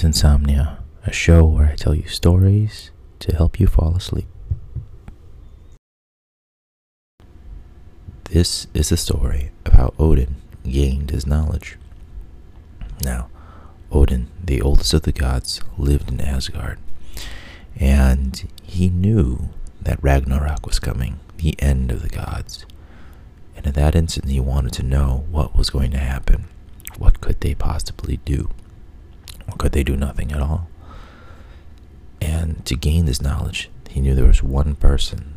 is Insomnia, a show where I tell you stories to help you fall asleep. This is the story of how Odin gained his knowledge. Now, Odin, the oldest of the gods, lived in Asgard, and he knew that Ragnarok was coming, the end of the gods. And in that instant, he wanted to know what was going to happen. What could they possibly do? Or could they do nothing at all? And to gain this knowledge, he knew there was one person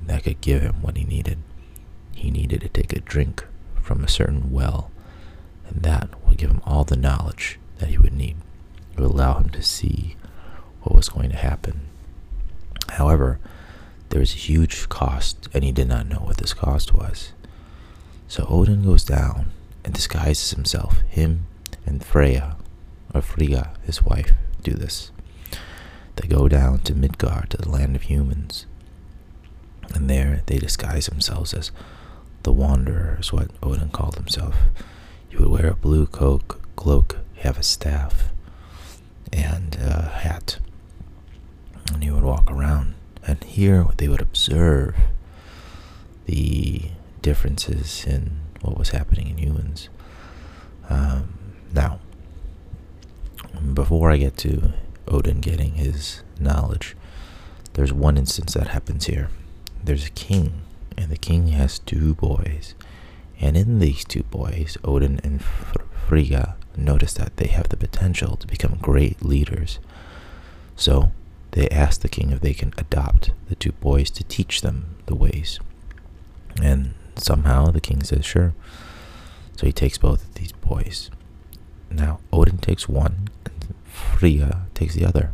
that could give him what he needed. He needed to take a drink from a certain well, and that would give him all the knowledge that he would need. It would allow him to see what was going to happen. However, there was a huge cost, and he did not know what this cost was. So Odin goes down and disguises himself. Him and Freya, or Frigga, his wife, do this. They go down to Midgard, to the land of humans. And there they disguise themselves as the Wanderer, is what Odin called himself. He would wear a blue cloak, cloak have a staff, and a hat. And he would walk around. And here they would observe the differences in what was happening in humans. Um, now, before I get to Odin getting his knowledge, there's one instance that happens here. There's a king, and the king has two boys. And in these two boys, Odin and Frigga notice that they have the potential to become great leaders. So they ask the king if they can adopt the two boys to teach them the ways. And somehow the king says, sure. So he takes both of these boys. Now, Odin takes one, Frigga takes the other.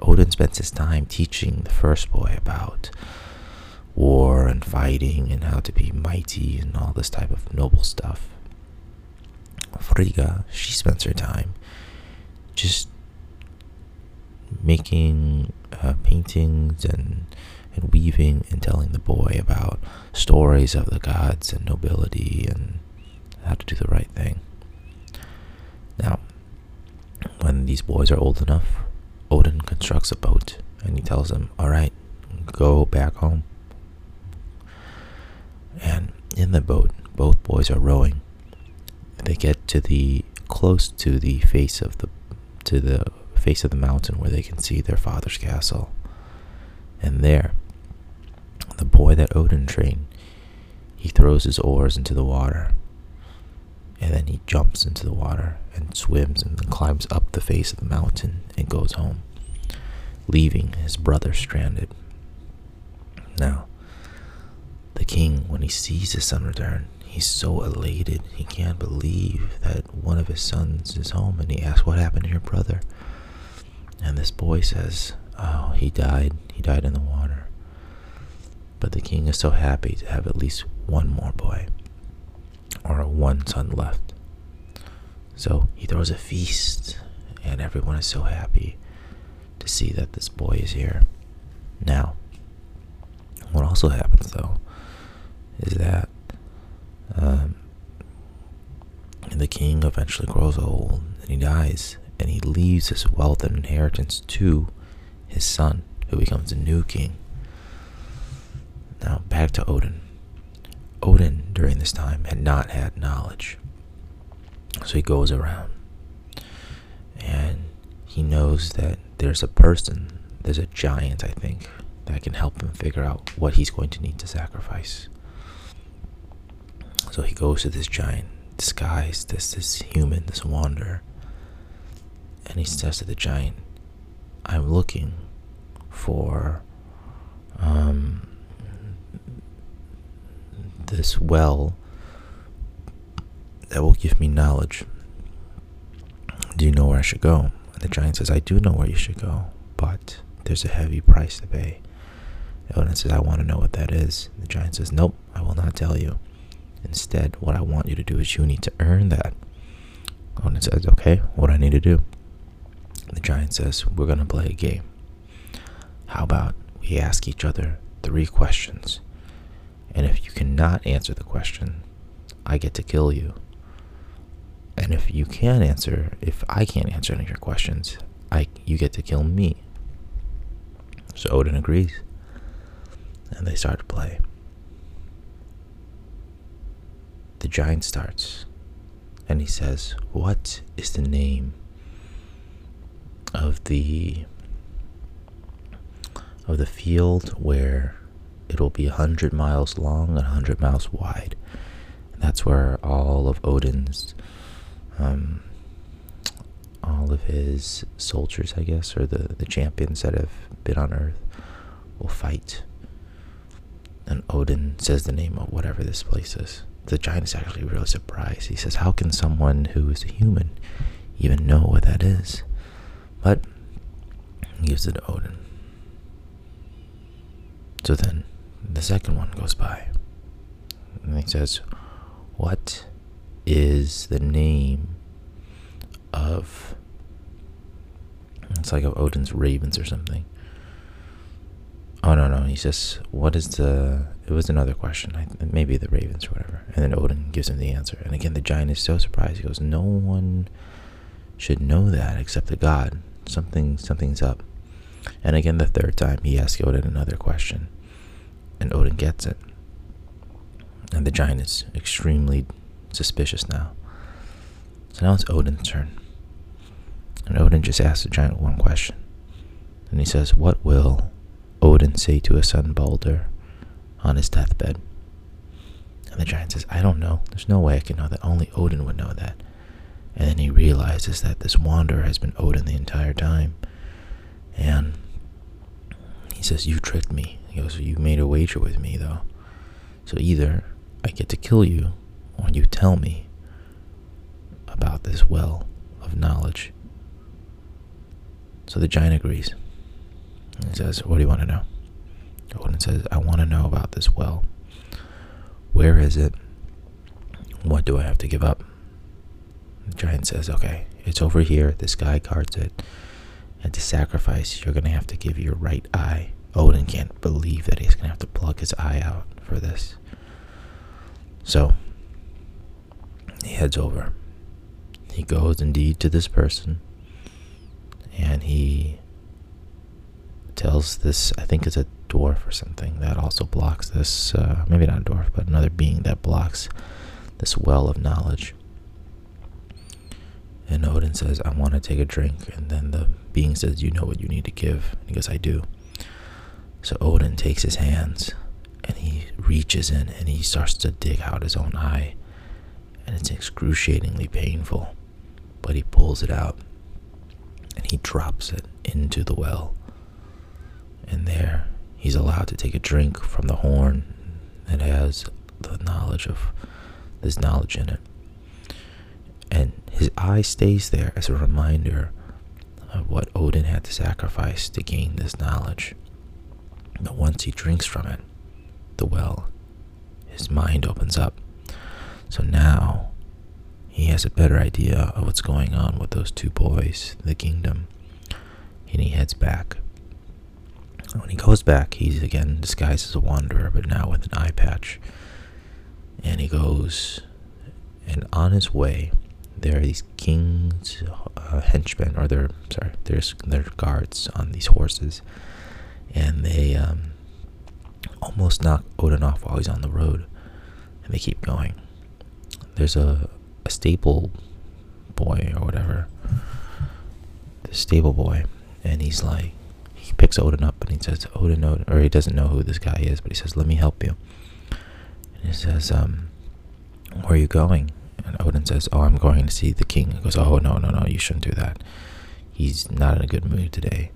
Odin spends his time teaching the first boy about war and fighting and how to be mighty and all this type of noble stuff. Frigga, she spends her time just making uh, paintings and and weaving and telling the boy about stories of the gods and nobility and how to do the right thing. Now, when these boys are old enough, Odin constructs a boat and he tells them, All right, go back home. And in the boat, both boys are rowing. They get to the close to the face of the to the face of the mountain where they can see their father's castle. And there, the boy that Odin trained, he throws his oars into the water. And then he jumps into the water and swims and then climbs up the face of the mountain and goes home, leaving his brother stranded. Now, the king, when he sees his son return, he's so elated. He can't believe that one of his sons is home and he asks, What happened to your brother? And this boy says, Oh, he died. He died in the water. But the king is so happy to have at least one more boy, or one son left. So he throws a feast, and everyone is so happy to see that this boy is here. Now, what also happens though is that um, the king eventually grows old and he dies, and he leaves his wealth and inheritance to his son, who becomes a new king. Now, back to Odin. Odin, during this time, had not had knowledge. So he goes around and he knows that there's a person, there's a giant, I think, that can help him figure out what he's going to need to sacrifice. So he goes to this giant, disguised as this human, this wanderer, and he says to the giant, I'm looking for um, this well that will give me knowledge. Do you know where I should go? And the giant says, I do know where you should go, but there's a heavy price to pay. Odin says, I want to know what that is. The giant says, Nope, I will not tell you. Instead, what I want you to do is you need to earn that. Odin says, Okay, what I need to do? The giant says, We're going to play a game. How about we ask each other three questions? Cannot answer the question, I get to kill you. And if you can't answer, if I can't answer any of your questions, I you get to kill me. So Odin agrees. And they start to play. The giant starts and he says, What is the name of the of the field where it'll be a hundred miles long and a hundred miles wide? And that's where all of Odin's um, all of his soldiers, I guess, or the, the champions that have been on Earth will fight. And Odin says the name of whatever this place is. The giant is actually really surprised. He says, How can someone who is a human even know what that is? But he gives it to Odin. So then the second one goes by. And he says, What is the name of. It's like of Odin's ravens or something. Oh no no, he says, "What is the?" It was another question, I, maybe the ravens or whatever. And then Odin gives him the answer. And again, the giant is so surprised. He goes, "No one should know that except the god. Something something's up." And again, the third time, he asks Odin another question, and Odin gets it. And the giant is extremely suspicious now. So now it's Odin's turn. And Odin just asks the giant one question. And he says, What will Odin say to his son Balder on his deathbed? And the giant says, I don't know. There's no way I can know that. Only Odin would know that. And then he realizes that this wanderer has been Odin the entire time. And he says, You tricked me. He goes, You made a wager with me, though. So either I get to kill you, or you tell me about this well of knowledge. So the giant agrees. He says, What do you want to know? Odin says, I want to know about this well. Where is it? What do I have to give up? The giant says, Okay, it's over here. This guy guards it. And to sacrifice, you're going to have to give your right eye. Odin can't believe that he's going to have to plug his eye out for this. So, he heads over. He goes indeed to this person and he tells this, I think it's a dwarf or something, that also blocks this, uh, maybe not a dwarf, but another being that blocks this well of knowledge. And Odin says, I want to take a drink. And then the being says, You know what you need to give. And he goes, I do. So Odin takes his hands and he reaches in and he starts to dig out his own eye. And it's excruciatingly painful. But he pulls it out and he drops it into the well. And there, he's allowed to take a drink from the horn that has the knowledge of this knowledge in it. And his eye stays there as a reminder of what Odin had to sacrifice to gain this knowledge. But once he drinks from it, the well, his mind opens up. So now he has a better idea of what's going on with those two boys, the kingdom, and he heads back. When he goes back, he's again disguised as a wanderer, but now with an eye patch. And he goes, and on his way, there are these king's uh, henchmen, or their sorry, there's their guards on these horses, and they um, almost knock Odin off while he's on the road, and they keep going. There's a a stable boy or whatever. The stable boy, and he's like, he picks Odin up and he says, Odin, Odin, or he doesn't know who this guy is, but he says, let me help you. And he says, um, where are you going? And Odin says, oh, I'm going to see the king. He goes, oh, no, no, no, you shouldn't do that. He's not in a good mood today.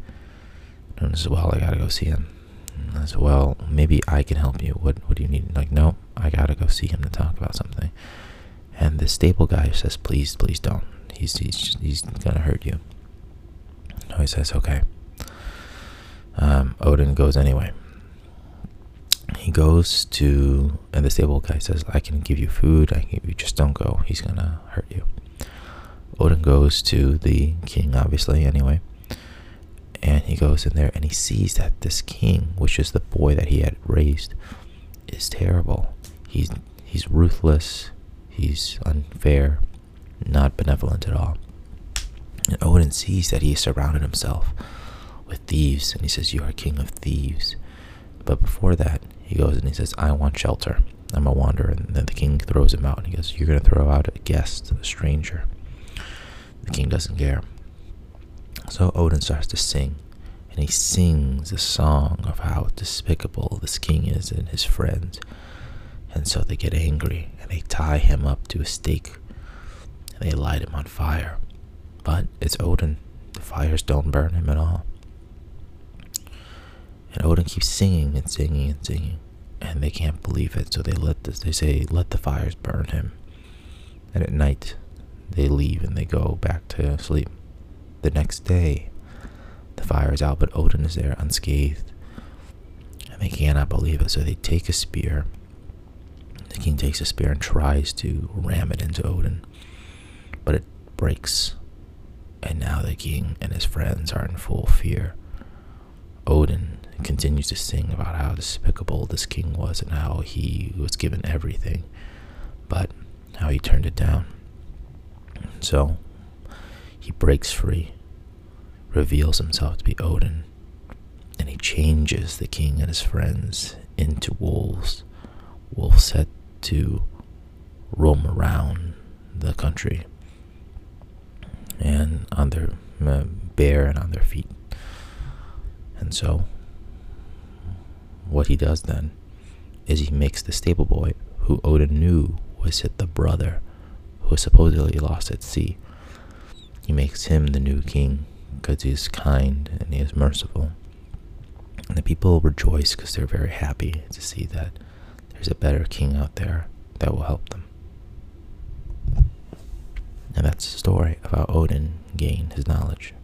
And says, well, I gotta go see him. And I said, well, maybe I can help you. What, what do you need? Like, no, I gotta go see him to talk about something. And the stable guy says, please, please don't. He's, he's, he's gonna hurt you. No, he says, okay. Um, Odin goes anyway. He goes to, and the stable guy says, I can give you food. I can, you just don't go. He's gonna hurt you. Odin goes to the king, obviously, anyway. Goes in there and he sees that this king, which is the boy that he had raised, is terrible. He's he's ruthless. He's unfair. not benevolent at all. And Odin sees that he has surrounded himself with thieves, and he says, You are king of thieves. But before that, he goes and he says, I want shelter. I'm a wanderer. And then the king throws him out, and he goes, You're going to throw out a guest, a stranger. The king doesn't care. So Odin starts to sing, and he sings a song of how despicable this king is and his friends. And so they get angry, and they tie him up to a stake, and they light him on fire. But it's Odin. The fires don't burn him at all. And Odin keeps singing and singing and singing, and they can't believe it. So they let this. They say, "Let the fires burn him." And at night, they leave and they go back to sleep. The next day, the fire is out, but Odin is there unscathed, and they cannot believe it. So they take a spear. The king takes a spear and tries to ram it into Odin, but it breaks. And now the king and his friends are in full fear. Odin continues to sing about how despicable this king was and how he was given everything, but how he turned it down. So he breaks free, reveals himself to be Odin, and he changes the king and his friends into wolves. Wolves set to roam around the country and on their uh, bare and on their feet. And so, what he does then is he makes the stable boy, who Odin knew was the brother who was supposedly lost at sea, he makes him the new king because he is kind and he is merciful. And the people rejoice because they're very happy to see that there's a better king out there that will help them. And that's the story of how Odin gained his knowledge.